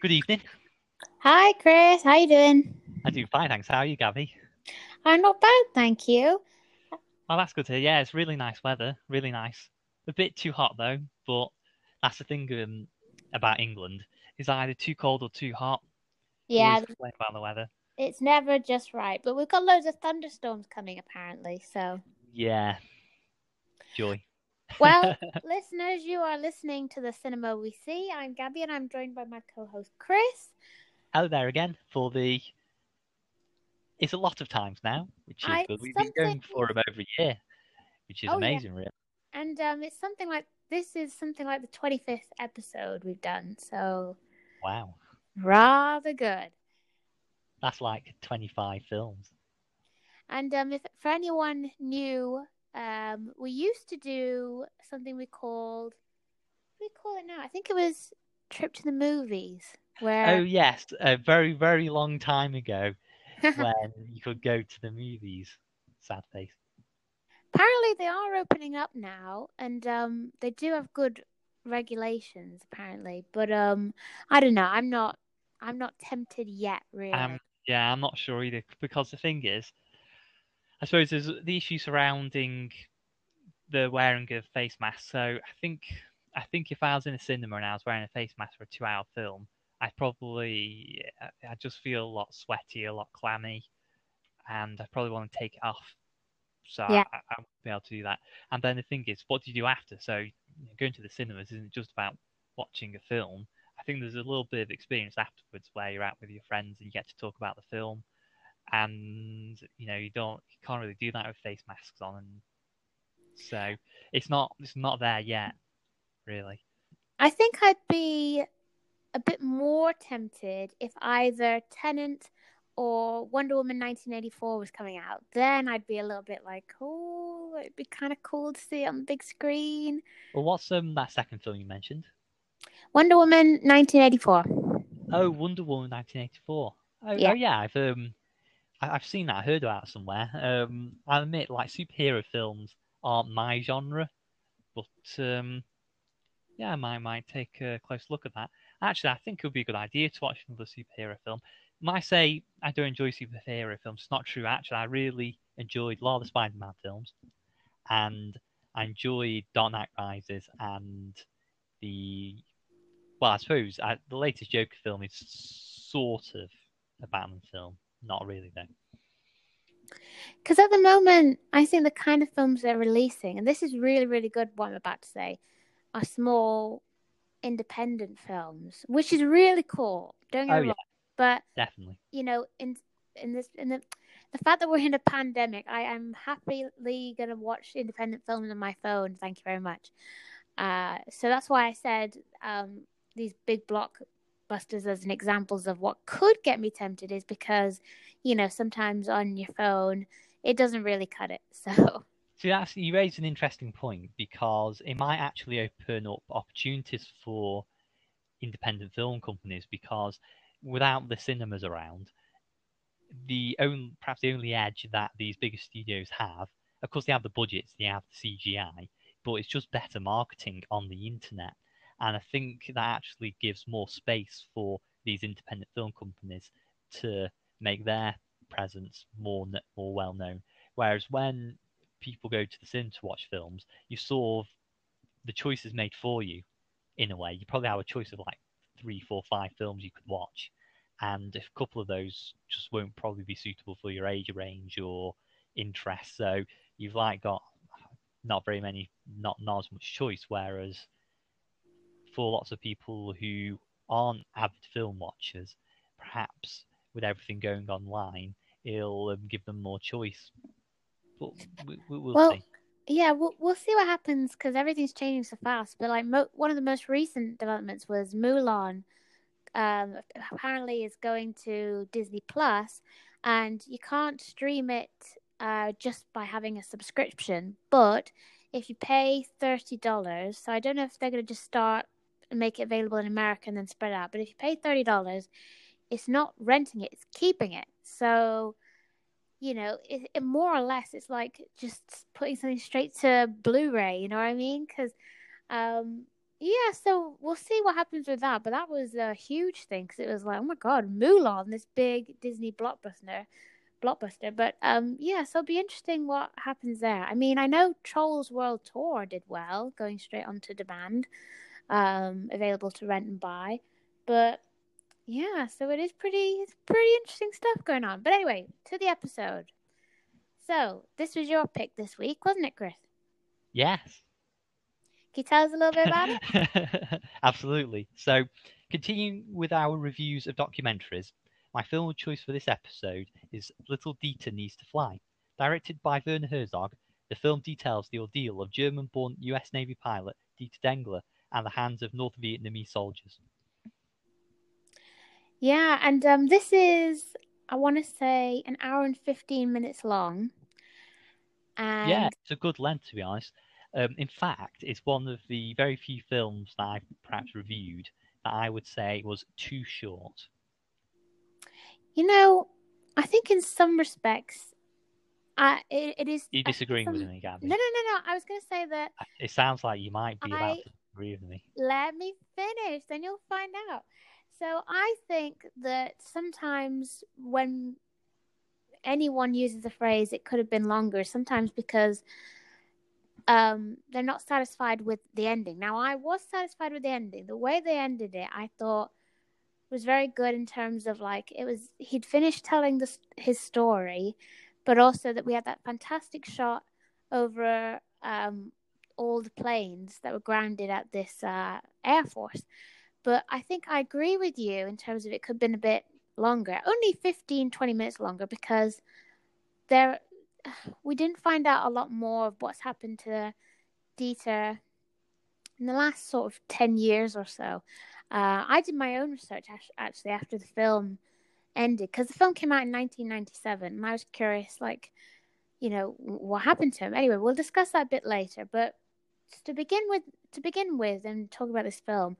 Good evening. Hi, Chris. How you doing? I do fine, thanks. How are you, Gaby? I'm not bad, thank you. Well, that's good to hear. Yeah, it's really nice weather. Really nice. A bit too hot though, but that's the thing um, about England. It's either too cold or too hot. Yeah, about the weather. it's never just right, but we've got loads of thunderstorms coming apparently. So, Yeah. Joy. Well, listeners, you are listening to the Cinema We See. I'm Gaby, and I'm joined by my co-host Chris. Hello there again for the. It's a lot of times now, which is I- good. We've been going for them every year, which is Oh, yeah. amazing, really. And um, it's something like this is something like the 25th episode we've done, so Wow. rather good. That's like 25 films. And um, if for anyone new, um, we used to do something we called what do we call it now? I think it was trip to the movies, Where Oh, yes. A very, very long time ago when you could go to the movies. Sad face. apparently they are opening up now, and um, they do have good regulations apparently. But um, I don't know. I'm not. I'm not tempted yet, really. Um, yeah, I'm not sure either because the thing is, I suppose there's the issue surrounding the wearing of face masks. So I think I think if I was in a cinema and I was wearing a face mask for a two-hour film, I'd probably I just feel a lot sweaty, a lot clammy, and I probably want to take it off. So Yeah. I, I won't be able to do that. And then the thing is, what do you do after? So you know, going to the cinemas isn't just about watching a film. I think there's a little bit of experience afterwards where you're out with your friends and you get to talk about the film, and you know you don't you can't really do that with face masks on, and so it's not it's not there yet, really. I think I'd be a bit more tempted if either Tenet or Wonder Woman 1984 was coming out. Then I'd be a little bit like, oh, it'd be kind of cool to see it on the big screen. Well, what's um that second film you mentioned? Wonder Woman 1984. Oh, Wonder Woman 1984. Oh, Yeah. oh yeah, I've um, I, I've seen that. I heard about somewhere. Um, I admit, like superhero films aren't my genre, but um, yeah, I might might take a close look at that. Actually, I think it would be a good idea to watch another superhero film. Might say I don't enjoy superhero films. It's not true. Actually, I really enjoyed a lot of the Spider-Man films, and I enjoyed Dark Knight Rises and the well, I suppose uh, the latest Joker film is sort of a Batman film. Not really, though. Because at the moment, I think the kind of films they're releasing, and this is really, really good, what I'm about to say, are small independent films, which is really cool. Don't get Oh, me yeah. But Definitely. you know, in in this in the the fact that we're in a pandemic, I am happily gonna watch independent films on my phone. Thank you very much. Uh, so that's why I said um, these big blockbusters as an examples of what could get me tempted is because you know sometimes on your phone it doesn't really cut it. So So that's, you raise an interesting point because it might actually open up opportunities for independent film companies because without the cinemas around, the only perhaps the only edge that these bigger studios have, of course, they have the budgets, they have the CGI, but it's just better marketing on the internet. And I think that actually gives more space for these independent film companies to make their presence more more well known. Whereas when people go to the cinema to watch films, you sort of the choice is made for you in a way. You probably have a choice of like three, four, five films you could watch, and a couple of those just won't probably be suitable for your age range or interest. So you've like got not very many, not not as much choice. Whereas for lots of people who aren't avid film watchers, perhaps with everything going online, it'll um, give them more choice. But we, we, we'll Well, see. yeah, we'll we'll see what happens because everything's changing so fast. But like mo- one of the most recent developments was Mulan. Um, apparently is going to Disney Plus, and you can't stream it uh, just by having a subscription. But if you pay thirty dollars, so I don't know if they're going to just start and make it available in America and then spread out. But if you pay thirty dollars, it's not renting it; it's keeping it. So you know, it, it more or less it's like just putting something straight to Blu-ray. You know what I mean? Because um, yeah, so we'll see what happens with that. But that was a huge thing because it was like, oh my god, Mulan, this big Disney blockbuster, blockbuster. But um, yeah, so it'll be interesting what happens there. I mean, I know Trolls World Tour did well, going straight onto demand, um, available to rent and buy. But yeah, so it is pretty, it's pretty interesting stuff going on. But anyway, to the episode. So this was your pick this week, wasn't it, Chris? Yes. Can you tell us a little bit about it? Absolutely. So, continuing with our reviews of documentaries, my film of choice for this episode is Little Dieter Needs to Fly. Directed by Werner Herzog, the film details the ordeal of German born US Navy pilot Dieter Dengler at the hands of North Vietnamese soldiers. Yeah, and um, this is, I want to say, an hour and 15 minutes long. And Yeah, it's a good length to be honest. Um, in fact, it's one of the very few films that I've perhaps reviewed that I would say was too short. You know, I think in some respects, I it, it is. You I- disagreeing with me, Gaby? No, no, no, no. I was going to say that. It sounds like you might be about to agree with me. Let me finish, then you'll find out. So I think that sometimes when anyone uses the phrase "it could have been longer," sometimes because um, they're not satisfied with the ending. Now, I was satisfied with the ending. The way they ended it, I thought was very good in terms of like it was he'd finished telling the, his story, but also that we had that fantastic shot over um, all the planes that were grounded at this uh, air force. But I think I agree with you in terms of it could have been a bit longer, only 15, 20 minutes longer because there we didn't find out a lot more of what's happened to Dieter in the last sort of 10 years or so. Uh, I did my own research actually after the film ended because the film came out in 1997 and I was curious, like, you know, what happened to him. Anyway, we'll discuss that a bit later. But to begin with, to begin with, and talk about this film,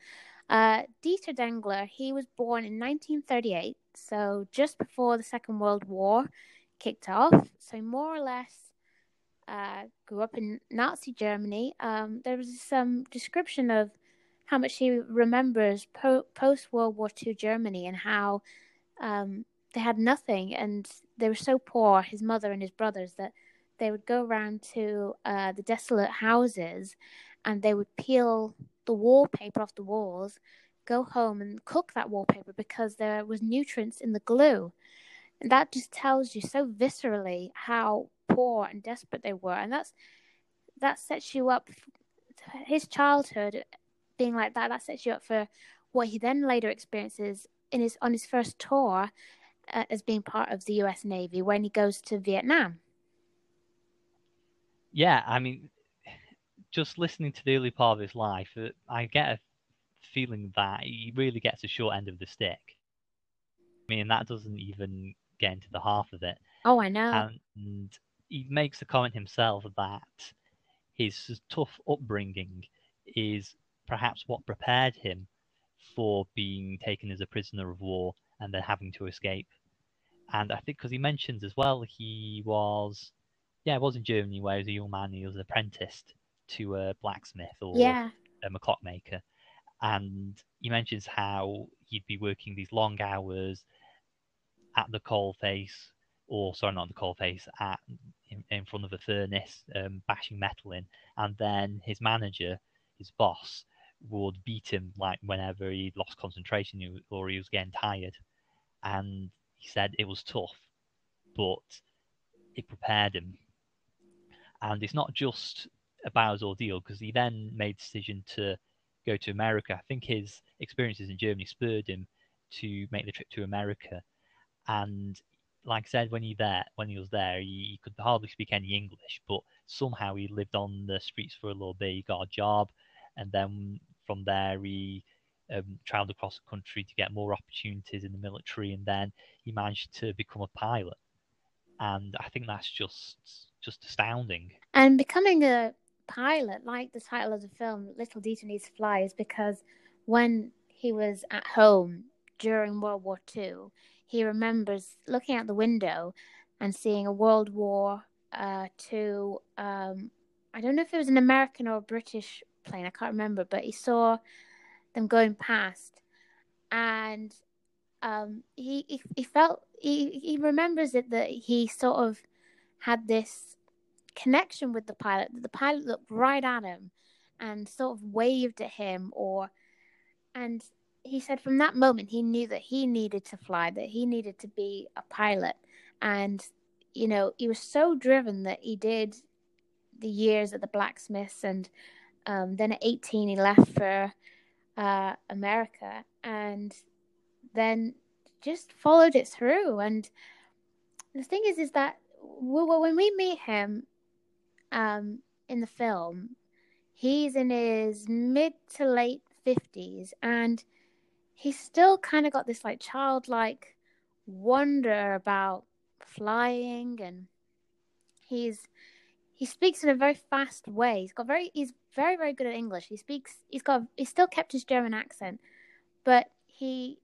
uh, Dieter Dengler, he was born in 1938, so just before the Second World War kicked off. So more or less uh, grew up in Nazi Germany. Um, there was some description of how much he remembers po- post World War II Germany and how um, they had nothing and they were so poor, his mother and his brothers, that they would go around to uh, the desolate houses and they would peel the wallpaper off the walls, go home and cook that wallpaper because there was nutrients in the glue. And that just tells you so viscerally how poor and desperate they were. And that's that sets you up his childhood being like that, that sets you up for what he then later experiences in his on his first tour uh, as being part of the US Navy when he goes to Vietnam. Yeah, I mean, just listening to the early part of his life, uh, I get a feeling that he really gets a short end of the stick. I mean, that doesn't even get into the half of it. Oh, I know. And he makes the comment himself that his tough upbringing is perhaps what prepared him for being taken as a prisoner of war and then having to escape. And I think because he mentions as well, he was, yeah, it was in Germany where he was a young man, he was apprenticed to a blacksmith or yeah. um, a clockmaker. And he mentions how he'd be working these long hours at the coal face, or sorry, not the coal face, at in, in front of a furnace, um, bashing metal in, and then his manager, his boss, would beat him like whenever he lost concentration or he was getting tired. And he said it was tough, but it prepared him. And it's not just about his ordeal because he then made the decision to go to America. I think his experiences in Germany spurred him to make the trip to America. And like I said, when he there, when he was there, he, he could hardly speak any English, but somehow he lived on the streets for a little bit. He got a job, and then from there he um, traveled across the country to get more opportunities in the military, and then he managed to become a pilot. And I think that's just just astounding. And becoming a pilot, like the title of the film, Little Dieter Needs to Fly, is because when he was at home during World War II, he remembers looking out the window and seeing a World War uh, II. Um, I don't know if it was an American or a British plane. I can't remember, but he saw them going past, and um, he, he he felt he he remembers it that he sort of had this connection with the pilot. That the pilot looked right at him and sort of waved at him, or and he said from that moment he knew that he needed to fly, that he needed to be a pilot, and you know he was so driven that he did the years at the blacksmiths, and um, then at eighteen he left for uh, America, and then just followed it through. And the thing is, is that when we meet him um, in the film, he's in his mid to late fifties, and he's still kind of got this like childlike wonder about flying, and he's he speaks in a very fast way. He's got very he's very very good at English. He speaks he's got he's still kept his German accent, but he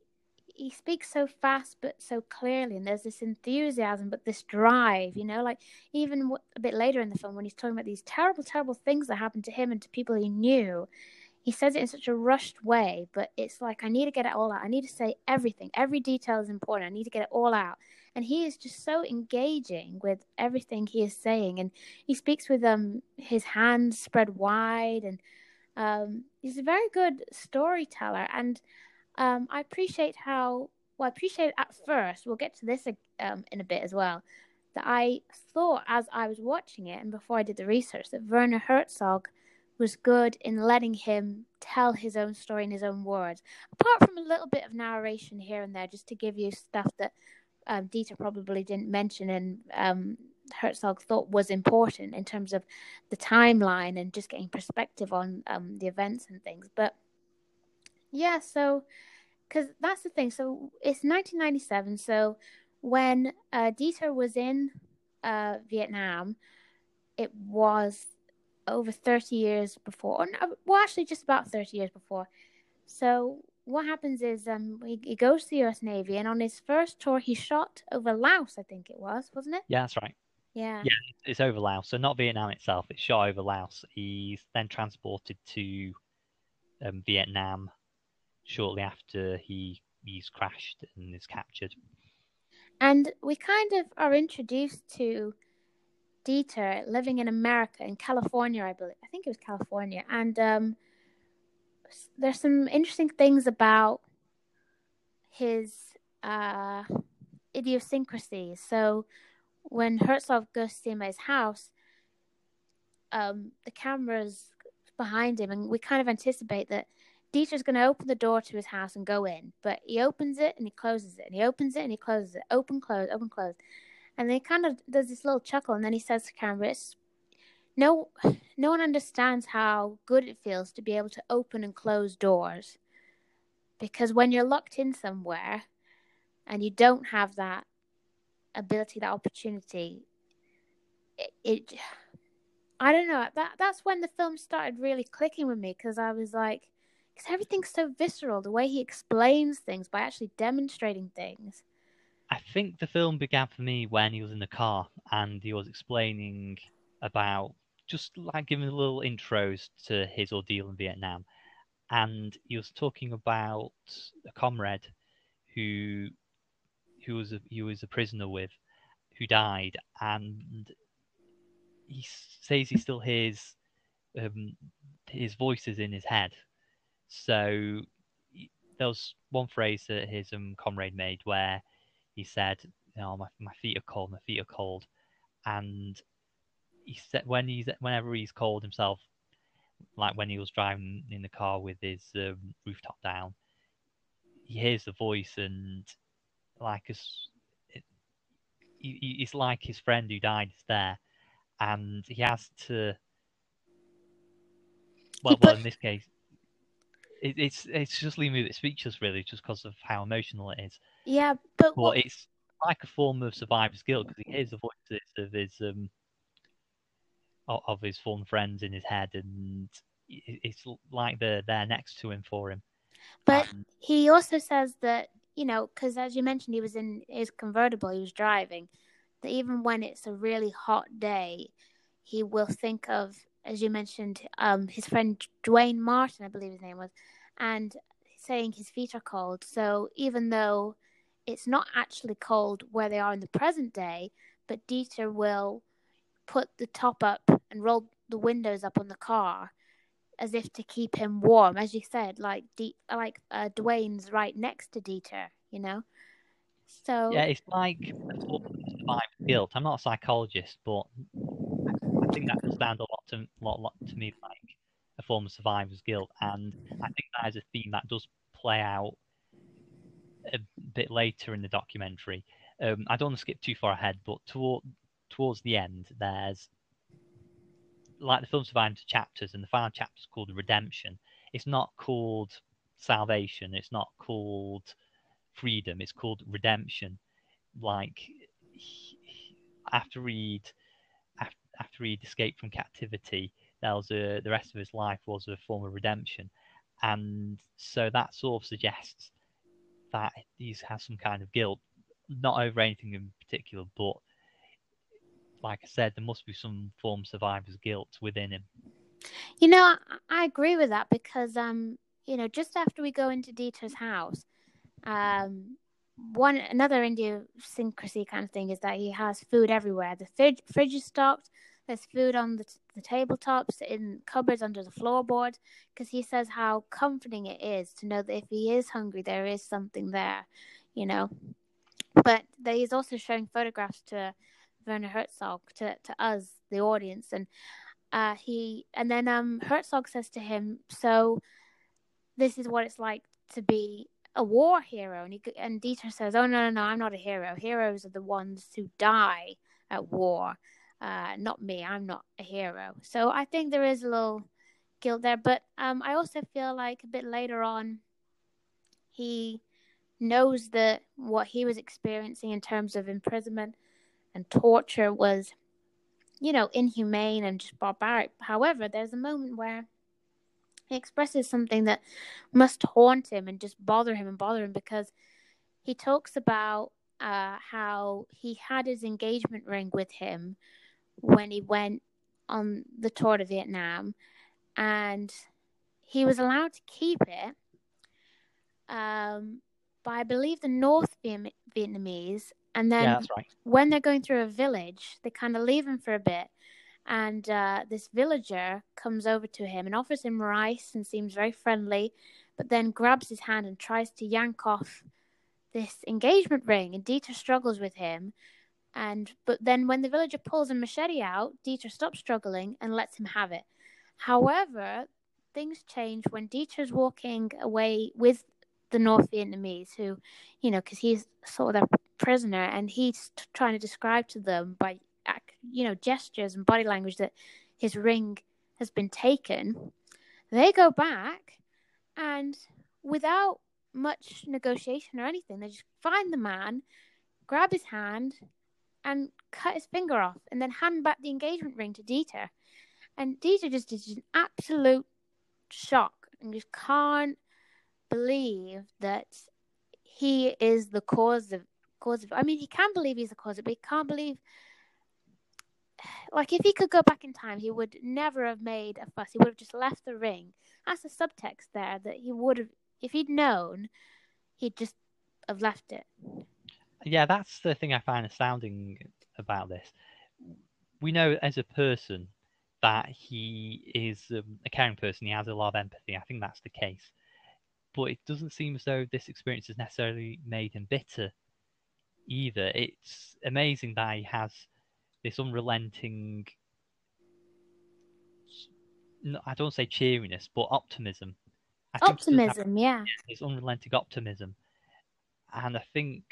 he speaks so fast but so clearly and there's this enthusiasm but this drive you know like even a bit later in the film when he's talking about these terrible terrible things that happened to him and to people he knew he says it in such a rushed way but it's like i need to get it all out. I need to say everything. Every detail is important. I need to get it all out. And he is just so engaging with everything he is saying and he speaks with um his hands spread wide and um, he's a very good storyteller and um, I appreciate how well I appreciate at first. We'll get to this um, in a bit as well. That I thought as I was watching it and before I did the research that Werner Herzog was good in letting him tell his own story in his own words. Apart from a little bit of narration here and there, just to give you stuff that um, Dieter probably didn't mention and um, Herzog thought was important in terms of the timeline and just getting perspective on um, the events and things. But yeah, so because that's the thing. So it's 1997. So when uh, Dieter was in uh, Vietnam, it was over 30 years before. Or no, well, actually, just about 30 years before. So what happens is um he, he goes to the U.S. Navy, and on his first tour, he shot over Laos. I think it was, wasn't it? Yeah, that's right. Yeah. Yeah, it's over Laos. So not Vietnam itself. It's shot over Laos. He's then transported to um, Vietnam shortly after he he's crashed and is captured. And we kind of are introduced to Dieter living in America, in California, I believe. I think it was California. And um, there's some interesting things about his uh, idiosyncrasies. So when Herzog goes to him at his house, um, the camera's behind him, and we kind of anticipate that Dieter's going to open the door to his house and go in, but he opens it and he closes it, and he opens it and he closes it, open, close, open, close, and then he kind of does this little chuckle, and then he says to camera, "No, no one understands how good it feels to be able to open and close doors, because when you're locked in somewhere, and you don't have that ability, that opportunity, it, it I don't know. That that's when the film started really clicking with me because I was like, because everything's so visceral. The way he explains things by actually demonstrating things. I think the film began for me when he was in the car and he was explaining about just like giving little intros to his ordeal in Vietnam. And he was talking about a comrade who who was a, he was a prisoner with who died and he says he still hears um, his voices in his head so there was one phrase that his um, comrade made where he said, "You know, my my feet are cold, my feet are cold," and he said when he's whenever he's cold himself, like when he was driving in the car with his um, rooftop down, he hears the voice and like it's it, it's like his friend who died is there, and he has to. Well, well, in this case, it, it's it's just leaving me a bit speechless, really, just because of how emotional it is. Yeah, but well, what... it's like a form of survivor's guilt because he hears the voices of his um of his fallen friends in his head, and it's like they're there next to him for him. But um, he also says that you know, because as you mentioned, he was in his convertible, he was driving. That even when it's a really hot day, he will think of as you mentioned, um, his friend Duane Martin, I believe his name was, and saying his feet are cold. So even though it's not actually cold where they are in the present day, but Dieter will put the top up and roll the windows up on the car as if to keep him warm, as you said, like D- like uh, Duane's right next to Dieter, you know. So yeah, it's like survivor's guilt. I'm not a psychologist, but I think that can sound a lot to lot, lot to me like a form of survivor's guilt, and I think that is a theme that does play out a bit later in the documentary. Um, I don't want to skip too far ahead, but toward, towards the end, there's like the film's divided into chapters, and the final chapter is called Redemption. It's not called Salvation. It's not called Freedom. It's called Redemption. Like after Reed, after, after he'd escaped from captivity, that was a, the rest of his life was a form of redemption, and so that sort of suggests that he has some kind of guilt, not over anything in particular, but like I said, there must be some form of survivor's guilt within him. You know, I, I agree with that because, um, you know, just after we go into Dieter's house, um, one another idiosyncrasy kind of thing is that he has food everywhere. The fridge, fridge is stocked. There's food on the, the tabletops, in cupboards under the floorboard, because he says how comforting it is to know that if he is hungry, there is something there, you know. But he's also showing photographs to Werner Herzog to, to us, the audience, and uh, he and then um, Herzog says to him, "So this is what it's like to be a war hero." And he and Dieter says, "Oh no, no, no, I'm not a hero. Heroes are the ones who die at war, uh, not me. I'm not a hero." So I think there is a little guilt there, but um, I also feel like a bit later on, he knows that what he was experiencing in terms of imprisonment and torture was, you know, inhumane and just barbaric. However, there's a moment where he expresses something that must haunt him and just bother him and bother him because he talks about uh, how he had his engagement ring with him when he went on the tour to Vietnam, and he was allowed to keep it. Um, by I believe the North Vietnamese and then yeah, right. when they're going through a village, they kind of leave him for a bit. And uh, this villager comes over to him and offers him rice and seems very friendly, but then grabs his hand and tries to yank off this engagement ring. And Dieter struggles with him. And but then when the villager pulls a machete out, Dieter stops struggling and lets him have it. However, things change when Dieter's walking away with the North Vietnamese, who, you know, because he's sort of their prisoner, and he's t- trying to describe to them by, you know, gestures and body language that his ring has been taken. They go back, and without much negotiation or anything, they just find the man, grab his hand, and cut his finger off, and then hand back the engagement ring to Dieter. And Dieter just is an absolute shock and just can't believe that he is the cause of cause of I mean he can believe he's the cause of but he can't believe like if he could go back in time he would never have made a fuss. He would have just left the ring. That's the subtext there that he would have if he'd known, he'd just have left it. Yeah, that's the thing I find astounding about this. We know as a person that he is um, a caring person. He has a lot of empathy. I think that's the case but it doesn't seem as though this experience has necessarily made him bitter either. It's amazing that he has this unrelenting, I don't say cheeriness, but optimism. I optimism, yeah. His unrelenting optimism. And I think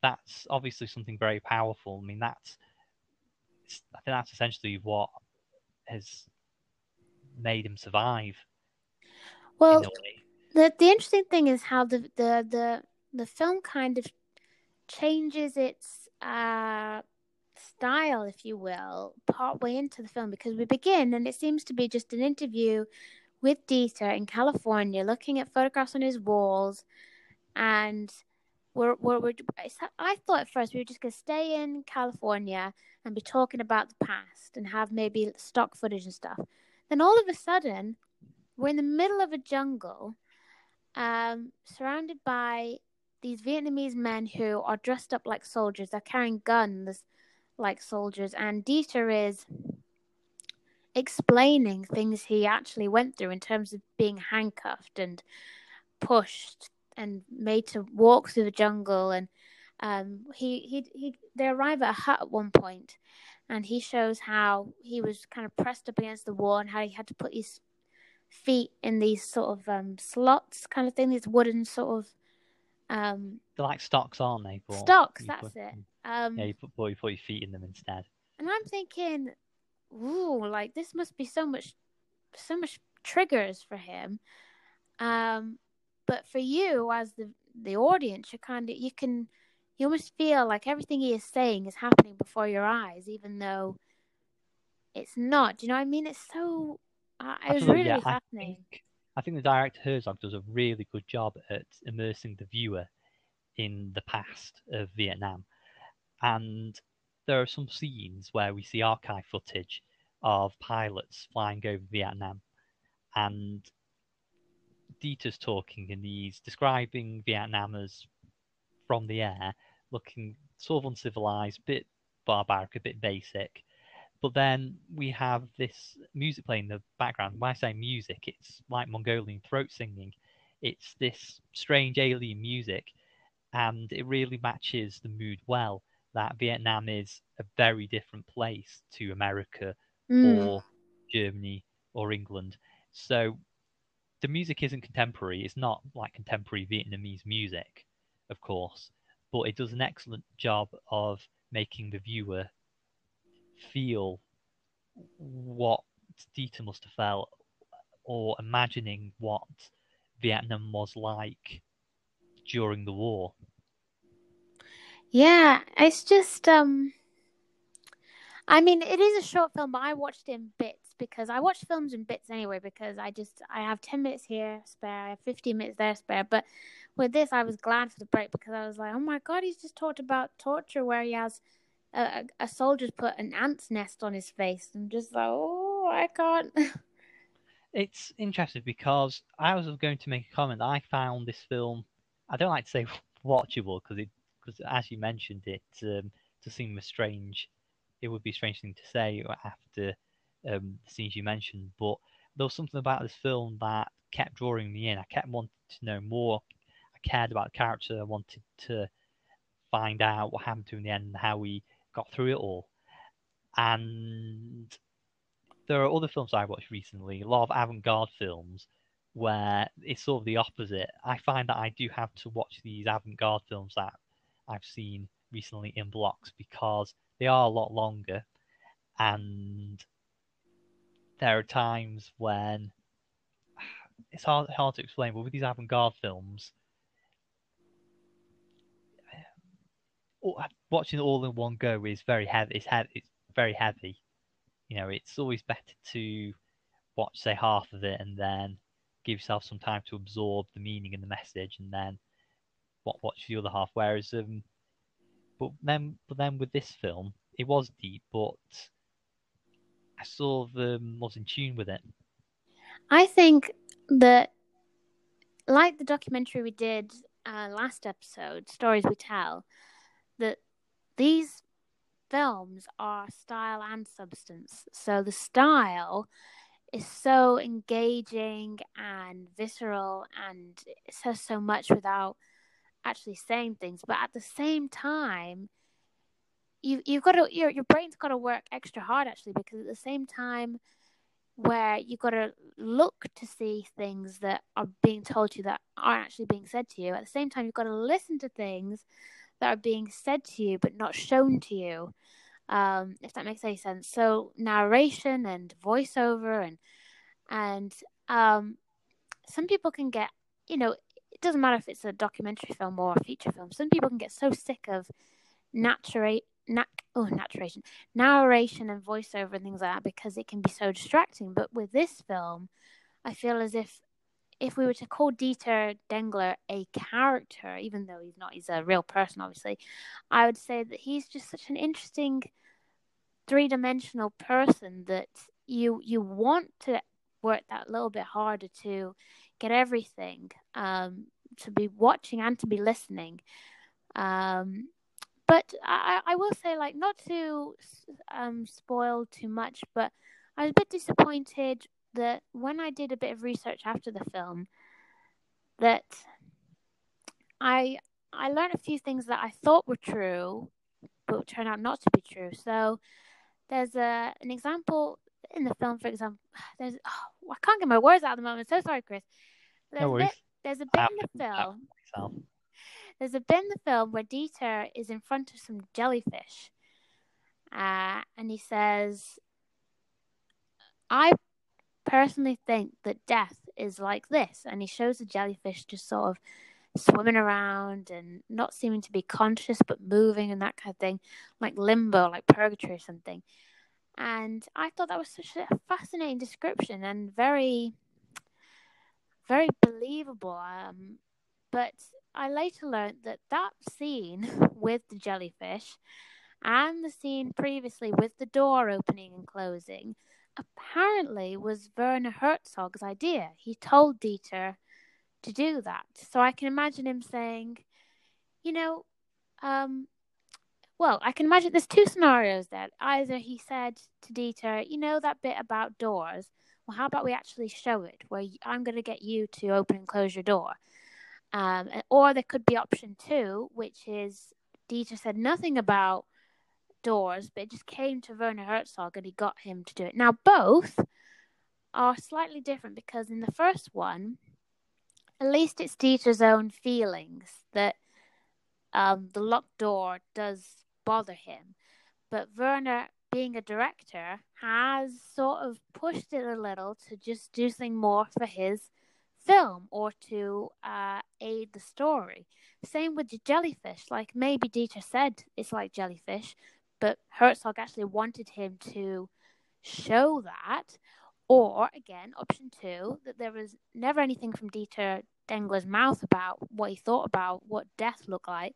that's obviously something very powerful. I mean, that's, I think that's essentially what has made him survive. Well, the the interesting thing is how the the the, the film kind of changes its uh, style, if you will, partway into the film because we begin and it seems to be just an interview with Dieter in California, looking at photographs on his walls, and we're, we're, we're I thought at first we were just gonna stay in California and be talking about the past and have maybe stock footage and stuff. Then all of a sudden, we're in the middle of a jungle, um, surrounded by these Vietnamese men who are dressed up like soldiers. They're carrying guns like soldiers, and Dieter is explaining things he actually went through in terms of being handcuffed and pushed and made to walk through the jungle. And um, he, he he they arrive at a hut at one point and he shows how he was kind of pressed up against the wall and how he had to put his feet in these sort of um, slots kind of thing these wooden sort of um, they're like stocks aren't they but stocks that's put, it. um, yeah you put, you put your feet in them instead. and i'm thinking ooh like this must be so much so much triggers for him. Um but for you as the the audience you kind of you can you almost feel like everything he is saying is happening before your eyes even though it's not. Do you know what i mean? It's so uh, it was really yeah, fascinating. I think, I think the director herzog does a really good job at immersing the viewer in the past of vietnam and there are some scenes where we see archive footage of pilots flying over vietnam and Dieter's talking and he's describing Vietnam as from the air, looking sort of uncivilized, a bit barbaric, a bit basic. But then we have this music playing in the background. When I say music, it's like Mongolian throat singing. It's this strange alien music, and it really matches the mood well. That Vietnam is a very different place to America mm. or Germany or England. So the music isn't contemporary. It's not like contemporary Vietnamese music, of course, but it does an excellent job of making the viewer feel what Dieter must have felt or imagining what Vietnam was like during the war. Yeah, it's just um I mean, it is a short film, but I watched it in bits because I watch films in bits anyway because I just I have 10 minutes here spare, I have 15 minutes there spare. But with this, I was glad for the break because I was like, oh my god, he's just talked about torture where he has a, a soldier's put an ant's nest on his face. and just like, oh, I can't. It's interesting because I was going to make a comment. I found this film, I don't like to say watchable because it, because as you mentioned, it um, to seem a strange, it would be a strange thing to say after um, the scenes you mentioned, but there was something about this film that kept drawing me in. I kept wanting to know more. I cared about the character. I wanted to find out what happened to him in the end and how we got through it all. And there are other films I watched recently, a lot of avant-garde films, where it's sort of the opposite. I find that I do have to watch these avant-garde films that I've seen recently in blocks because they are a lot longer and there are times when it's hard hard to explain, but with these avant-garde films, watching all in one go is very heavy. It's heavy. It's very heavy. You know, it's always better to watch say half of it and then give yourself some time to absorb the meaning and the message, and then watch the other half. Whereas, um, but then, but then with this film, it was deep, but I sort of um, was in tune with it. I think that, like the documentary we did uh, last episode, Stories We Tell, that these films are style and substance. So the style is so engaging and visceral and it says so much without actually saying things. But at the same time, you you've got to your your brain's got to work extra hard actually because at the same time where you've got to look to see things that are being told to you that aren't actually being said to you at the same time you've got to listen to things that are being said to you but not shown to you um, if that makes any sense. So narration and voiceover and and um, some people can get you know it doesn't matter if it's a documentary film or a feature film some people can get so sick of naturate na- oh narration narration and voiceover and things like that because it can be so distracting. But with this film i feel as if if we were to call Dieter Dengler a character, even though he's not, he's a real person, obviously, I would say that he's just such an interesting three dimensional person that you you want to work that little bit harder to get everything, um, to be watching and to be listening. Um, but I, I will say, like, not to um, spoil too much, but I was a bit disappointed that when I did a bit of research after the film, that I I learned a few things that I thought were true, but turned out not to be true. So there's a an example in the film, for example. There's oh, I can't get my words out at the moment. So sorry, Chris. There's no worries. A bit, there's a bit in the film. There's a bit in the film where Dieter is in front of some jellyfish, uh, and he says, "I personally think that death is like this. And he shows the jellyfish just sort of swimming around and not seeming to be conscious but moving and that kind of thing, like limbo, like purgatory or something. And I thought that was such a fascinating description and very, very believable. Um, but I later learned that that scene with the jellyfish and the scene previously with the door opening and closing apparently was Werner Herzog's idea. He told Dieter to do that. So I can imagine him saying, you know, um, well, I can imagine there's two scenarios there. Either he said to Dieter, you know, that bit about doors. Well, how about we actually show it where I'm going to get you to open and close your door? Um, or there could be option two, which is Dieter said nothing about doors, but it just came to Werner Herzog and he got him to do it. Now, both are slightly different because in the first one, at least it's Dieter's own feelings that um, the locked door does bother him. But Werner, being a director, has sort of pushed it a little to just do something more for his film or to uh, aid the story. Same with the jellyfish. Like maybe Dieter said it's like jellyfish, but Herzog actually wanted him to show that. Or again, option two, that there was never anything from Dieter Dengler's mouth about what he thought about what death looked like.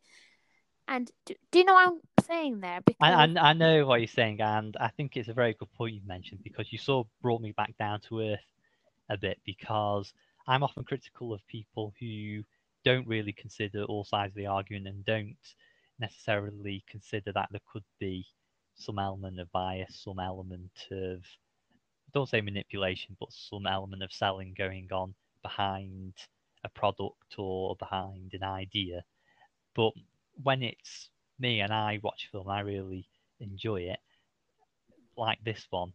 And do, do you know what I'm saying there? Because... I, I, I know what you're saying, and I think it's a very good point you've mentioned because you sort of brought me back down to earth a bit because I'm often critical of people who don't really consider all sides of the argument and don't necessarily consider that there could be some element of bias, some element of don't say manipulation, but some element of selling going on behind a product or behind an idea. But when it's me and I watch film, I really enjoy it, like this one,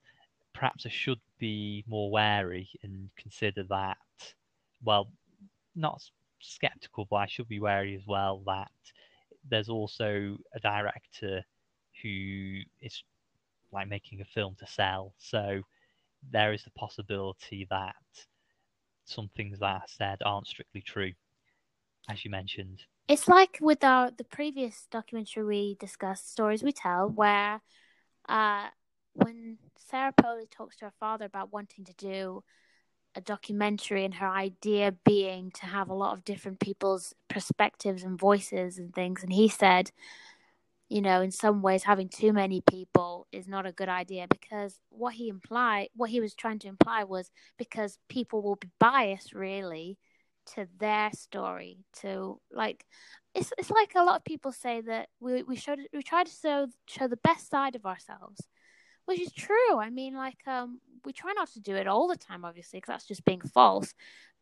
perhaps I should be more wary and consider that, well, not skeptical, but I should be wary as well that there's also a director who is like making a film to sell. So there is the possibility that some things that are said aren't strictly true, as you mentioned. It's like with our the previous documentary we discussed, Stories We Tell, where uh, when Sarah Polley talks to her father about wanting to do a documentary and her idea being to have a lot of different people's perspectives and voices and things. And he said you know in some ways having too many people is not a good idea because what he implied what he was trying to imply was because people will be biased really to their story to like it's it's like a lot of people say that we we should we try to show show the best side of ourselves which is true. I mean, like, um, we try not to do it all the time, obviously, because that's just being false.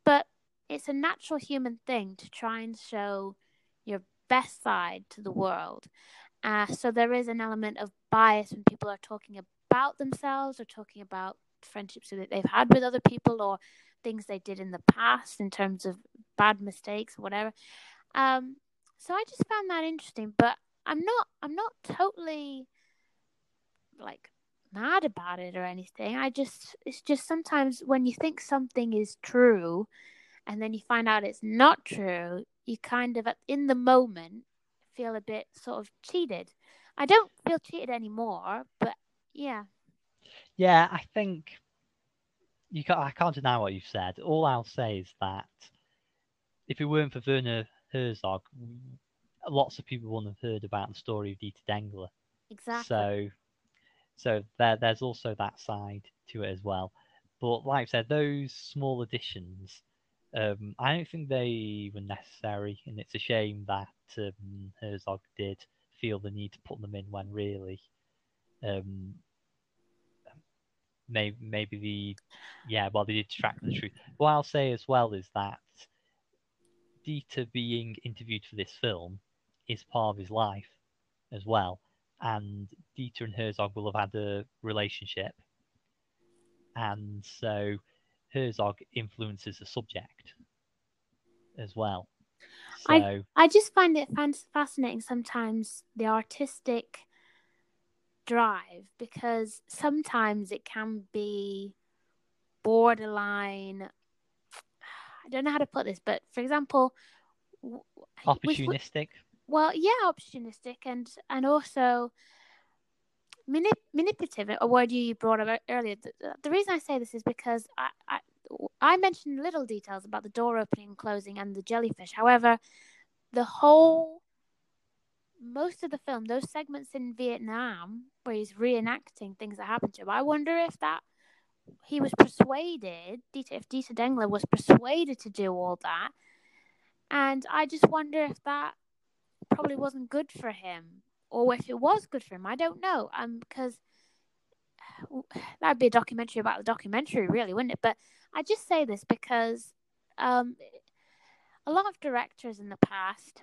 But it's a natural human thing to try and show your best side to the world. Uh, so there is an element of bias when people are talking about themselves or talking about friendships that they've had with other people or things they did in the past in terms of bad mistakes or whatever. Um, so I just found that interesting, but I'm not I'm not totally like mad about it or anything. I just, it's just sometimes when you think something is true and then you find out it's not true, you kind of, in the moment, feel a bit sort of cheated. I don't feel cheated anymore, but yeah. Yeah, I think you can't, I can't deny what you've said. All I'll say is that if it weren't for Werner Herzog, lots of people wouldn't have heard about the story of Dieter Dengler. Exactly. So, so there, there's also that side to it as well. But like I said, those small additions, um, I don't think they were necessary, and it's a shame that um, Herzog did feel the need to put them in when really, um, maybe maybe the yeah, well they did track the truth. What I'll say as well is that Dieter being interviewed for this film is part of his life as well, and Dieter and Herzog will have had a relationship, and so Herzog influences the subject as well. So I just find it fascinating sometimes the artistic drive because sometimes it can be borderline. I don't know how to put this, but for example, opportunistic. Well, yeah, opportunistic and and also manip- manipulative. A word you brought up earlier. The, the reason I say this is because I, I I mentioned little details about the door opening and closing and the jellyfish. However, the whole most of the film, those segments in Vietnam where he's reenacting things that happened to him, I wonder if that he was persuaded, Dieter, if Dieter Dengler was persuaded to do all that. And I just wonder if that probably wasn't good for him, or if it was good for him. I don't know. Um, because that'd be a documentary about the documentary, really, wouldn't it? But I just say this because um, a lot of directors in the past,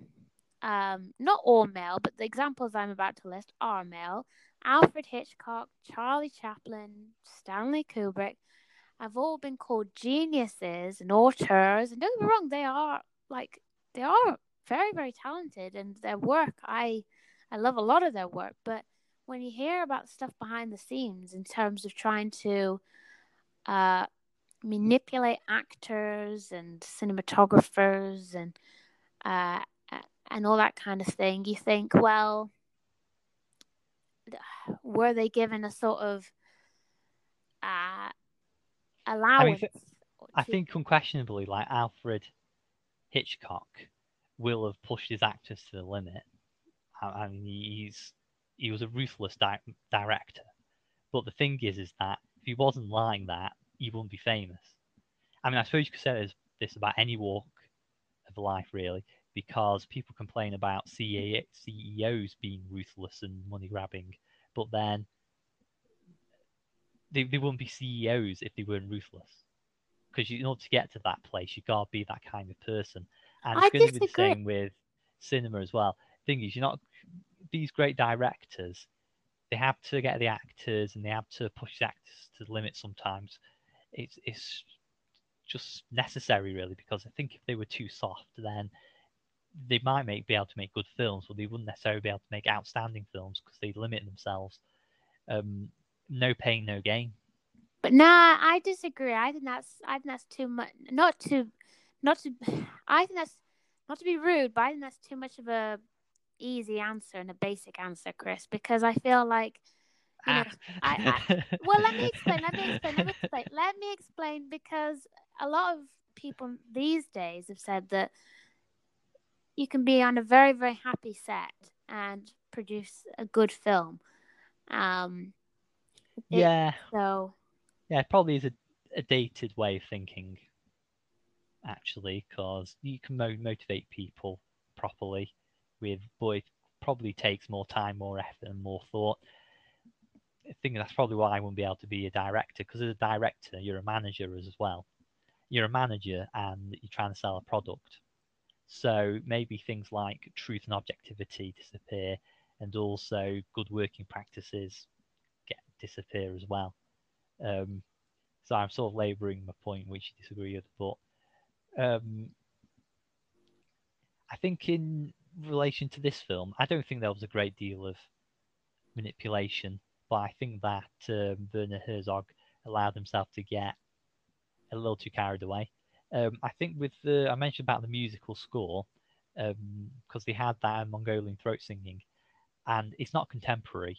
um, not all male, but the examples I'm about to list are male. Alfred Hitchcock, Charlie Chaplin, Stanley Kubrick have all been called geniuses and auteurs. And don't get me wrong, they are like they are very, very talented, and their work I I love a lot of their work. But when you hear about stuff behind the scenes in terms of trying to uh, manipulate actors and cinematographers and uh, and all that kind of thing, you think, well, were they given a sort of uh, allowance? I to- think unquestionably, like Alfred Hitchcock will have pushed his actors to the limit. I, I mean, he's he was a ruthless di- director. But the thing is, is that if he wasn't like that, he wouldn't be famous. I mean, I suppose you could say this, about any walk of life, really, because people complain about CEOs being ruthless and money grabbing, but then they, they wouldn't be CEOs if they weren't ruthless. Because in order to get to that place, you gotta be that kind of person, and I it's going to be the disagree. same with cinema as well. Thing is, you're not these great directors. They have to get the actors, and they have to push the actors to the limit. Sometimes, it's it's just necessary, really, because I think if they were too soft, then they might make be able to make good films, but they wouldn't necessarily be able to make outstanding films because they limit themselves. Um, no pain, no gain. But nah, I disagree. I think that's I think that's too much. Not to, not to. I think that's not to be rude, but I think that's too much of a easy answer and a basic answer, Chris. Because I feel like, you know, I- well, let me explain. Let me explain. Let me explain. Let me explain because a lot of people these days have said that you can be on a very very happy set and produce a good film. Um. yeah, So yeah, it probably is a, a dated way of thinking, actually, because you can mo- motivate people properly with, but it probably takes more time, more effort, and more thought. I think that's probably why I wouldn't be able to be a director, because as a director, you're a manager as well. You're a manager and you're trying to sell a product. So maybe things like truth and objectivity disappear, and also good working practices get disappear as well. Um, so I'm sort of labouring my point, which you disagree with, but um, I think in relation to this film, I don't think there was a great deal of manipulation, but I think that um, Werner Herzog allowed himself to get a little too carried away. Um, I think with the I mentioned about the musical score because they had that Mongolian throat singing, and it's not contemporary.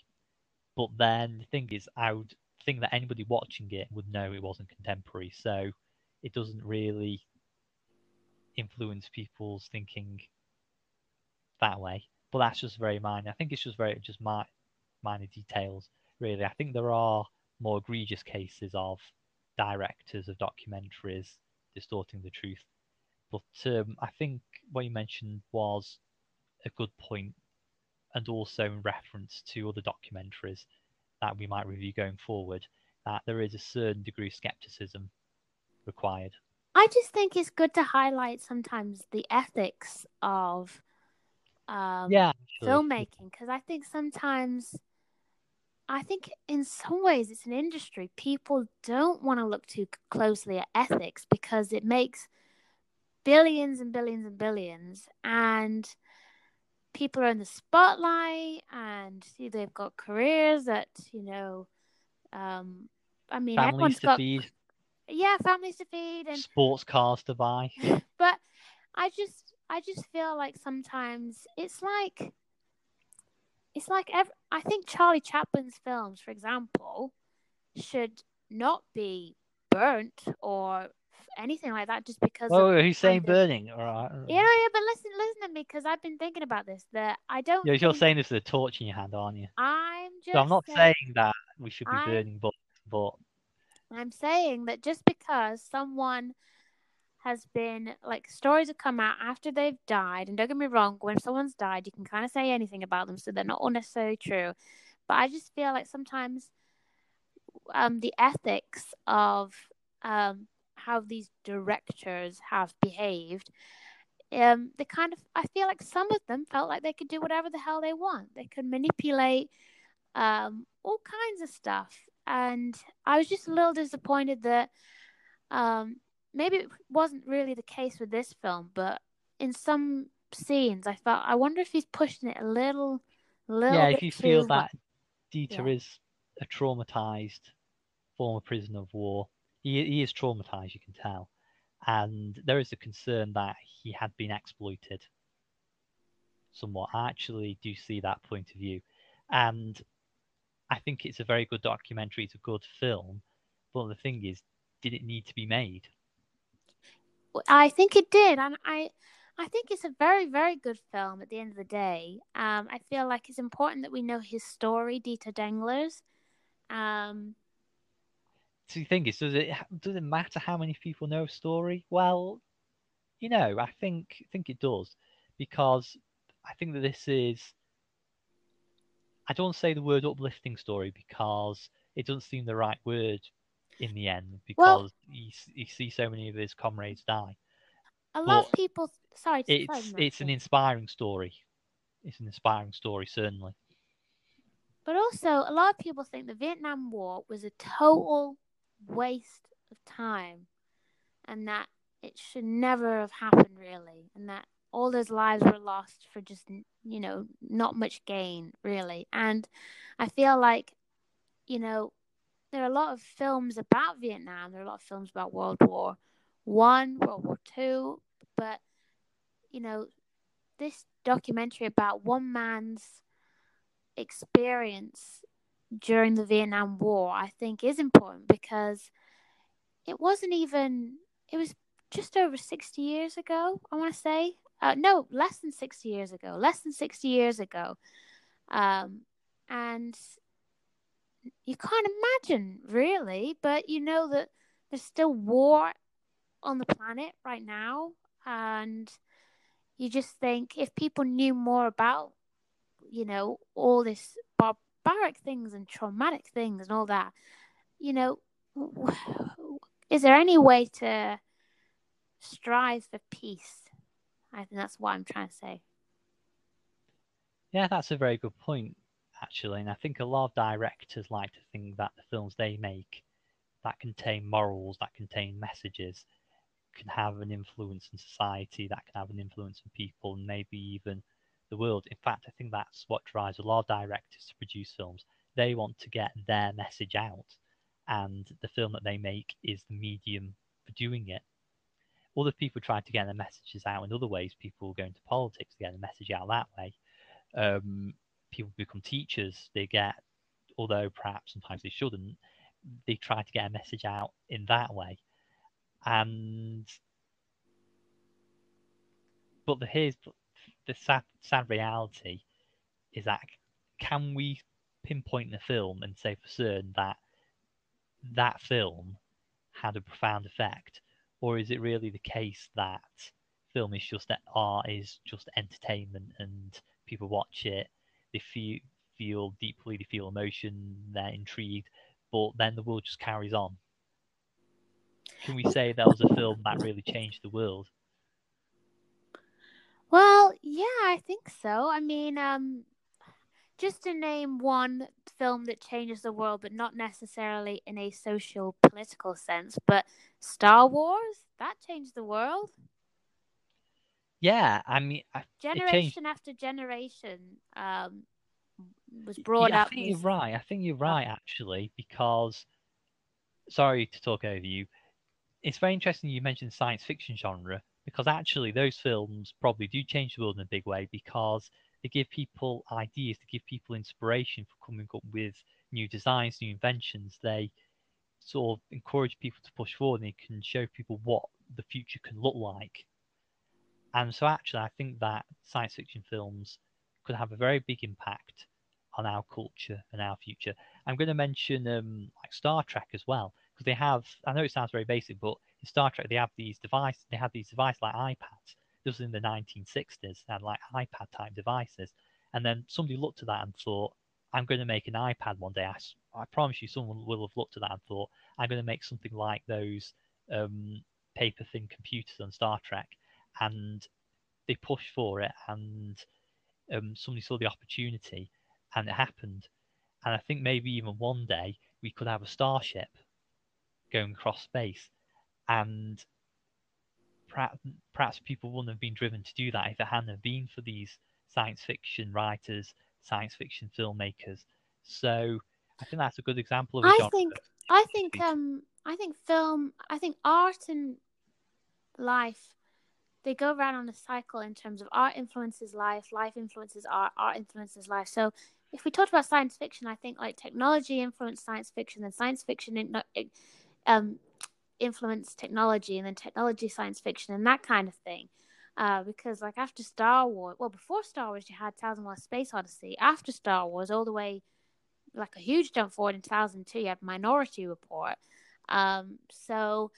But then the thing is, I would think that anybody watching it would know it wasn't contemporary. So it doesn't really influence people's thinking that way. But that's just very minor. I think it's just very just my minor details, really. I think there are more egregious cases of directors of documentaries distorting the truth. But um, I think what you mentioned was a good point, and also in reference to other documentaries that we might review going forward, that there is a certain degree of skepticism required. I just think it's good to highlight sometimes the ethics of um, yeah, filmmaking because I think sometimes, I think in some ways it's an industry. People don't want to look too closely at ethics because it makes billions and billions and billions, and people are in the spotlight and they've got careers that you know. Um, I mean, Families everyone's got feed, yeah, families to feed, and sports cars to buy. but I just I just feel like sometimes it's like it's like every, I think Charlie Chaplin's films, for example, should not be burnt or anything like that just because Oh, who's saying burning? All right. you know yeah but listen listen to me because I've been thinking about this that I don't Yeah, you're saying this with a torch in your hand, aren't you? I'm just So I'm not saying, saying that we should be I- burning books, but I'm saying that just because someone has been like stories have come out after they've died, and don't get me wrong, when someone's died, you can kind of say anything about them, so they're not all necessarily true. But I just feel like sometimes um, the ethics of um, how these directors have behaved, um, they kind of, I feel like some of them felt like they could do whatever the hell they want. They could manipulate um, all kinds of stuff. And I was just a little disappointed that um, maybe it wasn't really the case with this film, but in some scenes, I felt I wonder if he's pushing it a little, little yeah, if you feel that Dieter Yeah. is a traumatized former prisoner of war, he, he is traumatized, you can tell. And there is a concern that he had been exploited somewhat. I actually do see that point of view. And I think it's a very good documentary, it's a good film. But the thing is, did it need to be made? I think it did, and I, I think it's a very, very good film. At the end of the day, um, I feel like it's important that we know his story, Dieter Dengler's. Um, So the thing is, does it does it matter how many people know a story? Well, you know, I think think it does because I think that this is. I don't say the word uplifting story because it doesn't seem the right word in the end because you, see so many of his comrades die. a lot of people. Sorry, sorry, It's it's an inspiring story. It's an inspiring story, certainly. But also, a lot of people think the Vietnam War was a total waste of time and that it should never have happened, really, and that all those lives were lost for just, you know, not much gain, really. And I feel like, you know, there are a lot of films about Vietnam, there are a lot of films about World War One, World War Two, but, you know, this documentary about one man's experience during the Vietnam War, I think, is important because it wasn't even, it was just over 60 years ago, I want to say. Uh, no, less than 60 years ago, less than 60 years ago. Um, and you can't imagine, really, but you know that there's still war on the planet right now. And you just think if people knew more about you know, all this barbaric things and traumatic things and all that, you know, is there any way to strive for peace? I think that's what I'm trying to say. Yeah, that's a very good point, actually. And I think a lot of directors like to think that the films they make that contain morals, that contain messages, can have an influence in society, that can have an influence on people, and maybe even the world. In fact, I think that's what drives a lot of directors to produce films. They want to get their message out, and the film that they make is the medium for doing it. Other people try to get their messages out in other ways. People go into politics to get the message out that way. Um, people become teachers. They get, although perhaps sometimes they shouldn't, they try to get a message out in that way. And but the here's the sad sad reality is that can we pinpoint the film and say for certain that that film had a profound effect, or is it really the case that film is just that art is just entertainment and people watch it, they feel feel deeply, they feel emotion, they're intrigued, but then the world just carries on. Can we say that was a film that really changed the world? Well, yeah, I think so. I mean, um, just to name one film that changes the world, but not necessarily in a social political sense, but Star Wars that changed the world. Yeah, I mean, generation after generation um, was brought yeah, up. I think you're right. I think you're right actually, because sorry to talk over you. It's very interesting you mentioned science fiction genre because actually those films probably do change the world in a big way because they give people ideas, they give people inspiration for coming up with new designs, new inventions. They sort of encourage people to push forward and they can show people what the future can look like. And so actually I think that science fiction films could have a very big impact on our culture and our future. I'm going to mention um, like Star Trek as well because they have. I know it sounds very basic, but in Star Trek they have these devices. They have these devices like iPads. This was in the 1960s. and like iPad type devices, and then somebody looked at that and thought, "I'm going to make an iPad one day." I, I promise you, someone will have looked at that and thought, "I'm going to make something like those um, paper thin computers on Star Trek," and they pushed for it, and um, somebody saw the opportunity and it happened. And I think maybe even one day we could have a starship going across space, and perhaps, perhaps people wouldn't have been driven to do that if it hadn't been for these science fiction writers, science fiction filmmakers. So I think that's a good example of. I think I think um I think film I think art and life they go around on a cycle in terms of art influences life, life influences art, art influences life. So if we talked about science fiction, I think like technology influenced science fiction, then science fiction in, um, influenced technology, and then technology science fiction, and that kind of thing. Uh, because like after Star Wars, well, before Star Wars, you had Thousand Miles Space Odyssey. After Star Wars, all the way like a huge jump forward in 2002, you had Minority Report. Um, so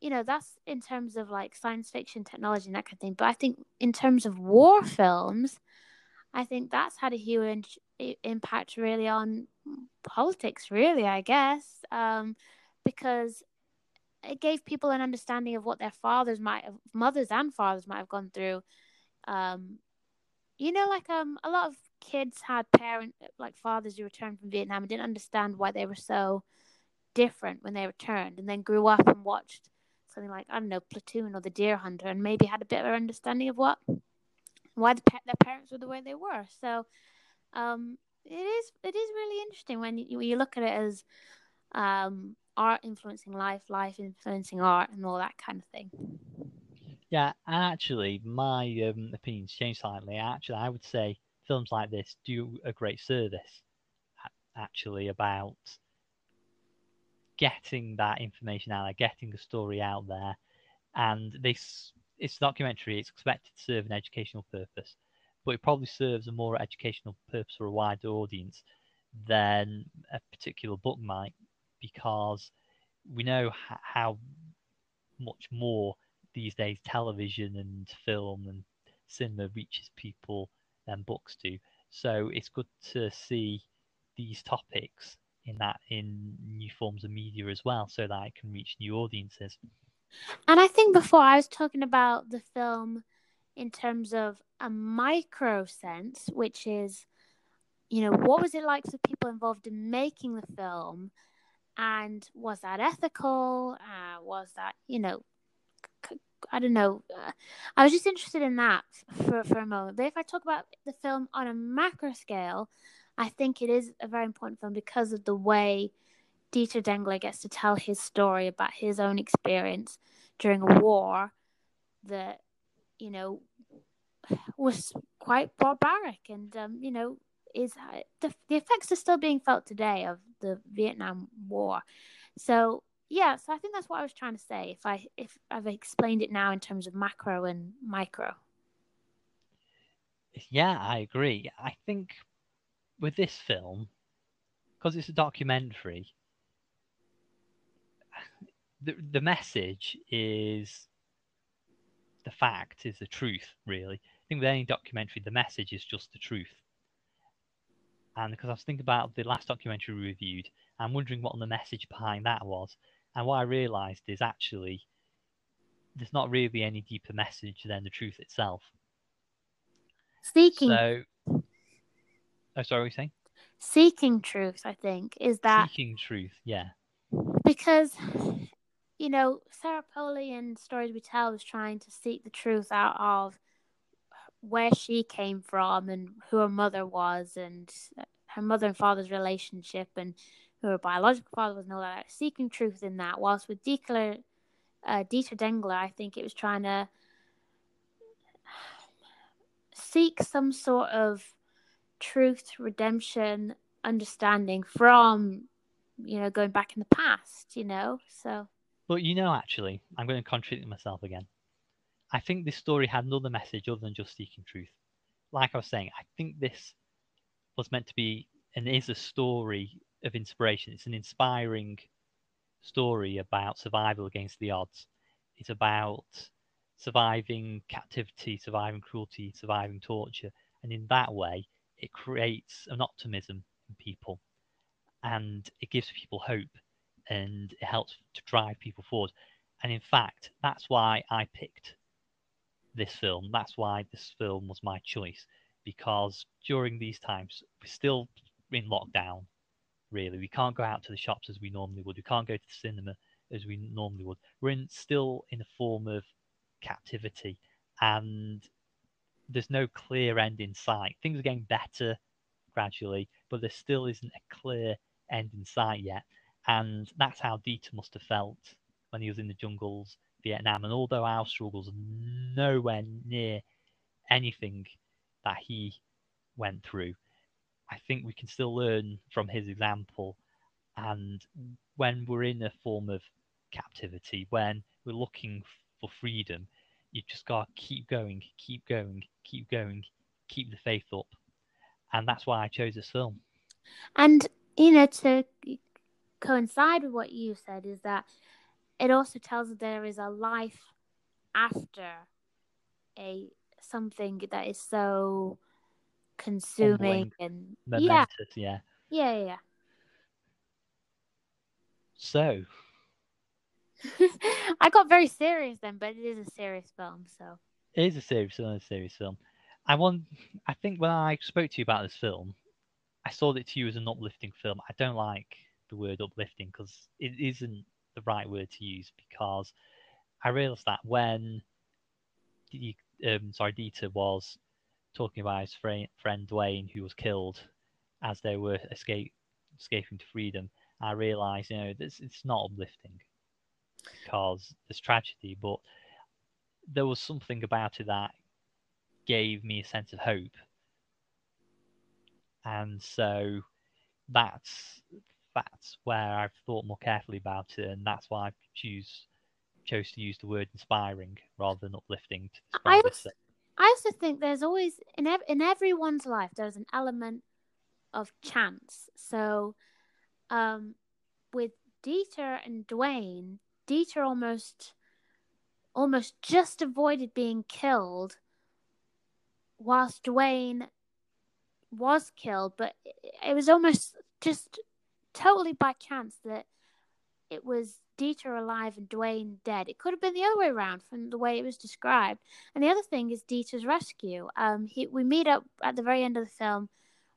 you know that's in terms of like science fiction technology and that kind of thing but i think in terms of war films i think that's had a huge impact really on politics really i guess um, because it gave people an understanding of what their fathers might have mothers and fathers might have gone through um, you know like um a lot of kids had parent like fathers who returned from vietnam and didn't understand why they were so different when they returned and then grew up and watched something like I don't know Platoon or The Deer Hunter, and maybe had a bit of understanding of what why the, their parents were the way they were. So um, it is it is really interesting when you, when you look at it as um, art influencing life, life influencing art, and all that kind of thing. Yeah, actually, my um, opinions change slightly. Actually, I would say films like this do a great service. Actually, about getting that information out there, getting the story out there, and this it's a documentary. It's expected to serve an educational purpose, but it probably serves a more educational purpose for a wider audience than a particular book might, because we know how much more these days television and film and cinema reaches people than books do. So it's good to see these topics in that in new forms of media as well, so that it can reach new audiences. And I think before I was talking about the film in terms of a micro sense, which is, you know, what was it like for people involved in making the film? And was that ethical? Uh, was that, you know, I don't know. Uh, I was just interested in that for, for a moment. But if I talk about the film on a macro scale, I think it is a very important film because of the way Dieter Dengler gets to tell his story about his own experience during a war that, you know, was quite barbaric. And, um, you know, is the the effects are still being felt today of the Vietnam War. So yeah, so I think that's what I was trying to say. If I if I've explained it now in terms of macro and micro. Yeah, I agree. I think with this film, because it's a documentary, the the message is the fact, is the truth, really. I think with any documentary, the message is just the truth. And because I was thinking about the last documentary we reviewed, I'm wondering what the message behind that was. And what I realised is actually there's not really any deeper message than the truth itself. Seeking. So, oh, sorry, what were you saying? Seeking truth, I think, is that seeking truth. Yeah. Because you know, Sarah Polley in Stories We Tell was trying to seek the truth out of where she came from and who her mother was and her mother and father's relationship and who her biological father was and all that, seeking truth in that. Whilst with Dieter, uh, Dieter Dengler, I think it was trying to seek some sort of truth, redemption, understanding from, you know, going back in the past, you know, so. But you know, actually, I'm going to contradict myself again. I think this story had another message other than just seeking truth. Like I was saying, I think this was meant to be and is a story of inspiration. It's an inspiring story about survival against the odds. It's about surviving captivity, surviving cruelty, surviving torture. And in that way, it creates an optimism in people and it gives people hope and it helps to drive people forward. And in fact, that's why I picked this film. That's why this film was my choice because during these times, we're still in lockdown, really. We can't go out to the shops as we normally would. We can't go to the cinema as we normally would. We're in, still in a form of captivity and there's no clear end in sight. Things are getting better gradually, but there still isn't a clear end in sight yet. And that's how Dieter must have felt when he was in the jungles, Vietnam. And although our struggles are nowhere near anything that he went through, I think we can still learn from his example. And when we're in a form of captivity, when we're looking for freedom, you just got to keep going, keep going, keep going, keep the faith up. And that's why I chose this film. And, you know, to coincide with what you said is that it also tells us there is a life after a something that is so consuming and momentous, yeah. yeah. Yeah, yeah. So I got very serious then, but it is a serious film, so it is a serious film, a serious film. I want I think when I spoke to you about this film, I saw it to you as an uplifting film. I don't like the word uplifting because it isn't the right word to use because I realized that when um, sorry Dieter was talking about his friend, friend Duane who was killed as they were escape, escaping to freedom, I realized you know this it's not uplifting because there's tragedy, but there was something about it that gave me a sense of hope, and so that's that's where I've thought more carefully about it, and that's why I choose chose to use the word inspiring rather than uplifting. I also, I also think there's always in ev- in everyone's life there's an element of chance. So, um, with Dieter and Duane, Dieter almost almost just avoided being killed, whilst Duane was killed, but it was almost just totally by chance that it was Dieter alive and Duane dead. It could have been the other way around from the way it was described. And the other thing is Dieter's rescue. Um, he, we meet up at the very end of the film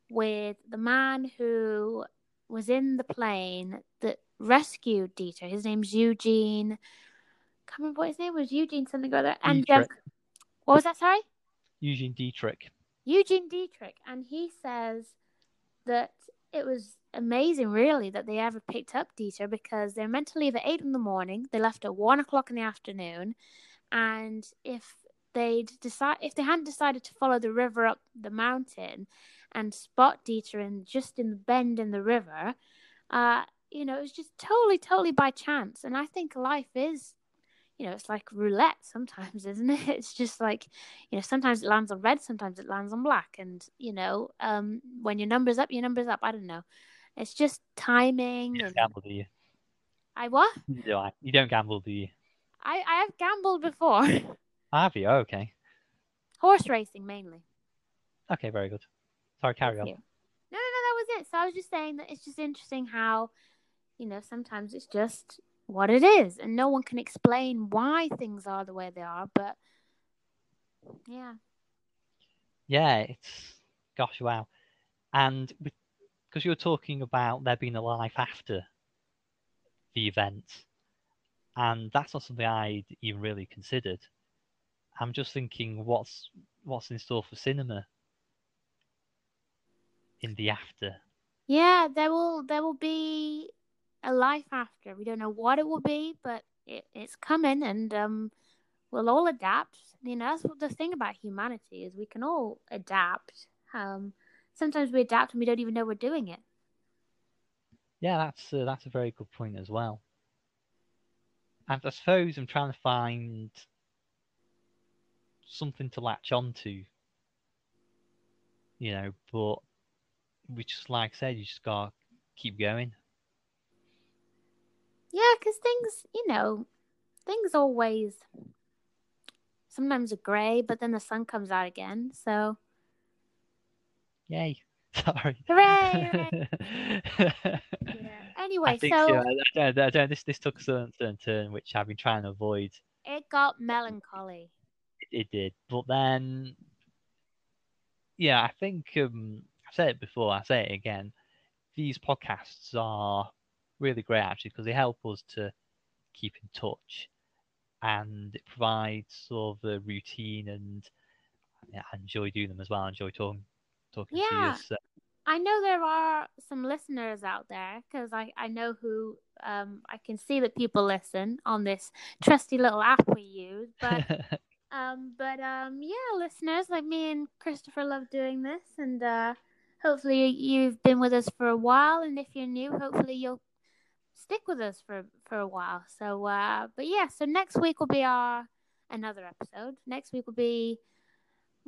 with the man who was in the plane that rescued Dieter. His name's Eugene. I can't remember what his name was. Eugene something or other. And um, what was that? Sorry. Eugene Deatrick. Eugene Deatrick, and he says that it was amazing, really, that they ever picked up Dieter because they're meant to leave at eight in the morning. They left at one o'clock in the afternoon, and if they'd decide if they hadn't decided to follow the river up the mountain, and spot Dieter in just in the bend in the river. Uh, you know, it was just totally, totally by chance. And I think life is, you know, it's like roulette sometimes, isn't it? It's just like, you know, sometimes it lands on red, sometimes it lands on black. And, you know, um, when your number's up, your number's up. I don't know. It's just timing. You don't and... gamble, do you? I what? Do I? You don't gamble, do you? I, I have gambled before. Have you? Oh, okay. Horse racing mainly. Okay, very good. Sorry, carry Thank on. you. No, no, no, that was it. So I was just saying that it's just interesting how, you know, sometimes it's just what it is, and no one can explain why things are the way they are. But yeah, Yeah, it's gosh, wow. And because you're talking about there being a life after the event, and that's not something I'd even really considered. I'm just thinking, what's what's in store for cinema in the after? yeah, there will there will be a life after. We don't know what it will be, but it, it's coming, and um, we'll all adapt. You know, that's what the thing about humanity is we can all adapt. Um, sometimes we adapt and we don't even know we're doing it. Yeah, that's uh, that's a very good point as well. And I suppose I'm trying to find something to latch onto, you know, but we just like I said, you just gotta keep going. Yeah, because things, you know, things always sometimes are grey, but then the sun comes out again. So, Yay! Sorry. hooray! yeah. Anyway, I think so. I, don't, I don't, this this took a certain, turn which I've been trying to avoid. it got melancholy. It did, but then, yeah, I think um, I've said it before. I say it again. These podcasts are really great actually because they help us to keep in touch, and it provides sort of a routine, and yeah, I enjoy doing them as well. I enjoy talking talking to Yeah. you. So, I know there are some listeners out there because I, I know who um I can see that people listen on this trusty little app we use. But um but um yeah, listeners like me and Christopher love doing this and uh hopefully you've been with us for a while and if you're new, hopefully you'll stick with us for for a while. So uh but yeah, so next week will be our another episode. Next week will be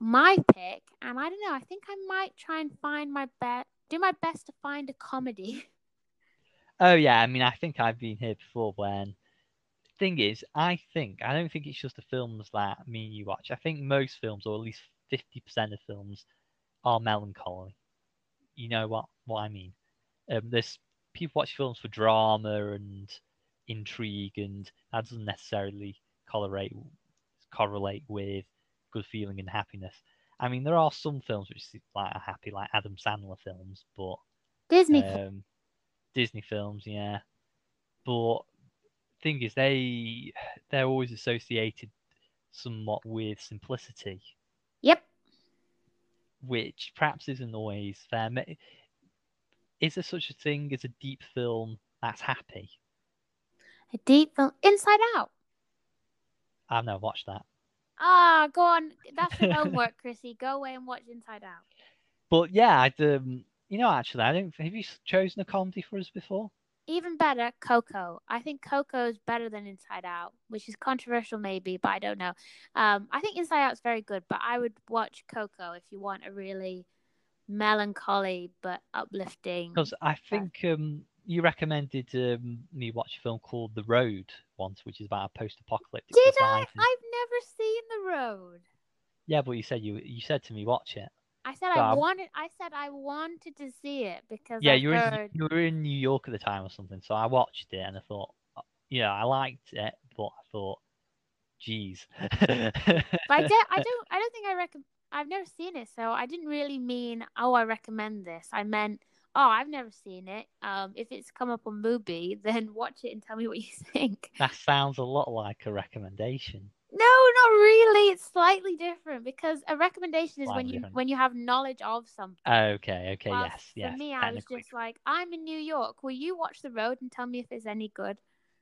my pick, and I don't know. I think I might try and find my best, do my best to find a comedy. Oh yeah, I mean, I think I've been here before. When thing is, I think I don't think it's just the films that me and you watch. I think most films, or at least fifty percent of films, are melancholy. You know what what I mean? Um, there's people watch films for drama and intrigue, and that doesn't necessarily correlate correlate with good feeling and happiness. I mean, there are some films which like are happy, like Adam Sandler films, but Disney. um, Disney films, yeah. But thing is, they they're always associated somewhat with simplicity, yep. which perhaps isn't always fair. Is there such a thing as a deep film that's happy? A deep film. Inside Out. I've never watched that. Ah, go on. That's your homework, Chrissy. Go away and watch Inside Out. But yeah, I'd, um, you know, actually, I don't. Have you chosen a comedy for us before? Even better, Coco. I think Coco is better than Inside Out, which is controversial maybe, but I don't know. Um, I think Inside Out is very good, but I would watch Coco if you want a really melancholy but uplifting. Because I think um, you recommended um, me watch a film called The Road once, which is about a post-apocalyptic Did I? I've never seen The Road. Yeah, but you said you you said to me watch it. I said So I I'm- wanted. I said I wanted to see it because Yeah, I you were in, you were in New York at the time or something, so I watched it and I thought, uh, yeah, I liked it, but I thought, geez. But I don't. I don't. I don't think I recommend. I've never seen it, so I didn't really mean. Oh, I recommend this. I meant. Oh, I've never seen it. Um, if it's come up on Mubi, then watch it and tell me what you think. that sounds a lot like a recommendation. No, not really. It's slightly different because a recommendation is when you different. when you have knowledge of something. Okay, okay, Whilst yes, For me, I was just like, I'm in New York. Will you watch The Road and tell me if it's any good?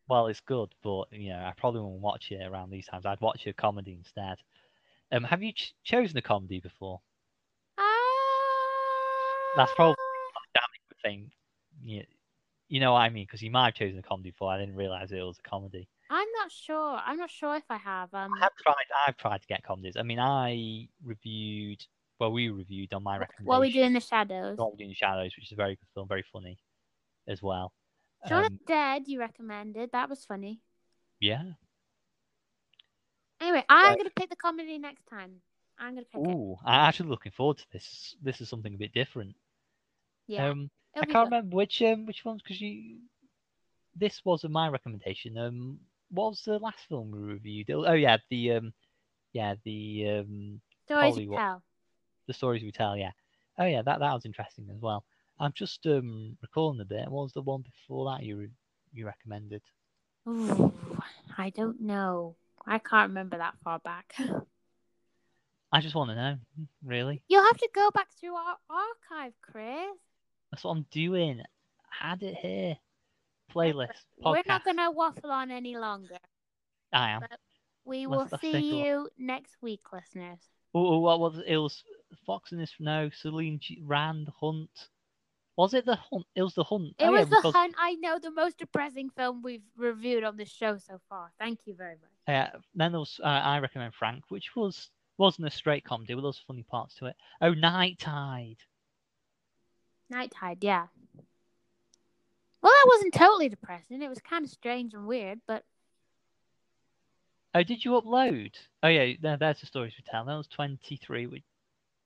Well, it's good, but you know, I probably won't watch it around these times. I'd watch a comedy instead. Um, have you ch- chosen a comedy before? Ah. That's probably thing. Yeah, you know what I mean? Because you might have chosen a comedy before. I didn't realize it was a comedy. I'm not sure. I'm not sure if I have. Um, I have tried. I've tried to get comedies. I mean, I reviewed. Well, we reviewed on my recommendation. what we do in the shadows. What We Do in the Shadows, which is a very good film, very funny, as well. Shaun Um, Dead, you recommended. That was funny. yeah. Anyway, I'm Uh, gonna pick the comedy next time. I'm gonna pick it. Ooh, I'm actually looking forward to this. This is something a bit different. Yeah, Um, I can't good. remember which um which ones because you. This wasn't my recommendation. Um, what was the last film we reviewed? Oh yeah, the um, yeah the um Stories Holly, to what- tell. the stories we tell. Yeah. Oh yeah, that that was interesting as well. I'm just um recalling a bit. What was the one before that you you recommended? Ooh, I don't know. I can't remember that far back. I just want to know, really. You'll have to go back through our archive, Chris. That's what I'm doing. Add it here. Playlist. We're not gonna waffle on any longer. I am. We will let's see you next week, listeners. Oh, what was it? It was Fox in this. No, Celine G- Rand Hunt. Was it the Hunt? It was the Hunt. It oh, was yeah, the because, hunt. I know the most depressing film we've reviewed on this show so far. Thank you very much. Uh, then there was uh, I recommend Frank, which was wasn't a straight comedy, but there was funny parts to it. Oh, Night Tide. Night Tide, yeah. Well, that wasn't totally depressing. It was kind of strange and weird, but Oh, did you upload? Oh yeah, there, there's the stories we tell. That was 23, which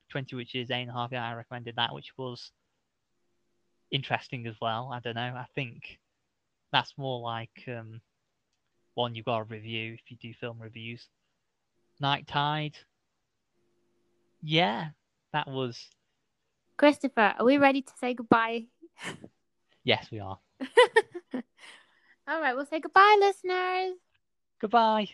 20, which is eight and a half. Yeah, I recommended that, which was interesting as well. I don't know. I think that's more like um, one you've got to review if you do film reviews. Night Tide. Yeah, that was. Christopher, are we ready to say goodbye? Yes, we are. All right, we'll say goodbye, listeners. Goodbye.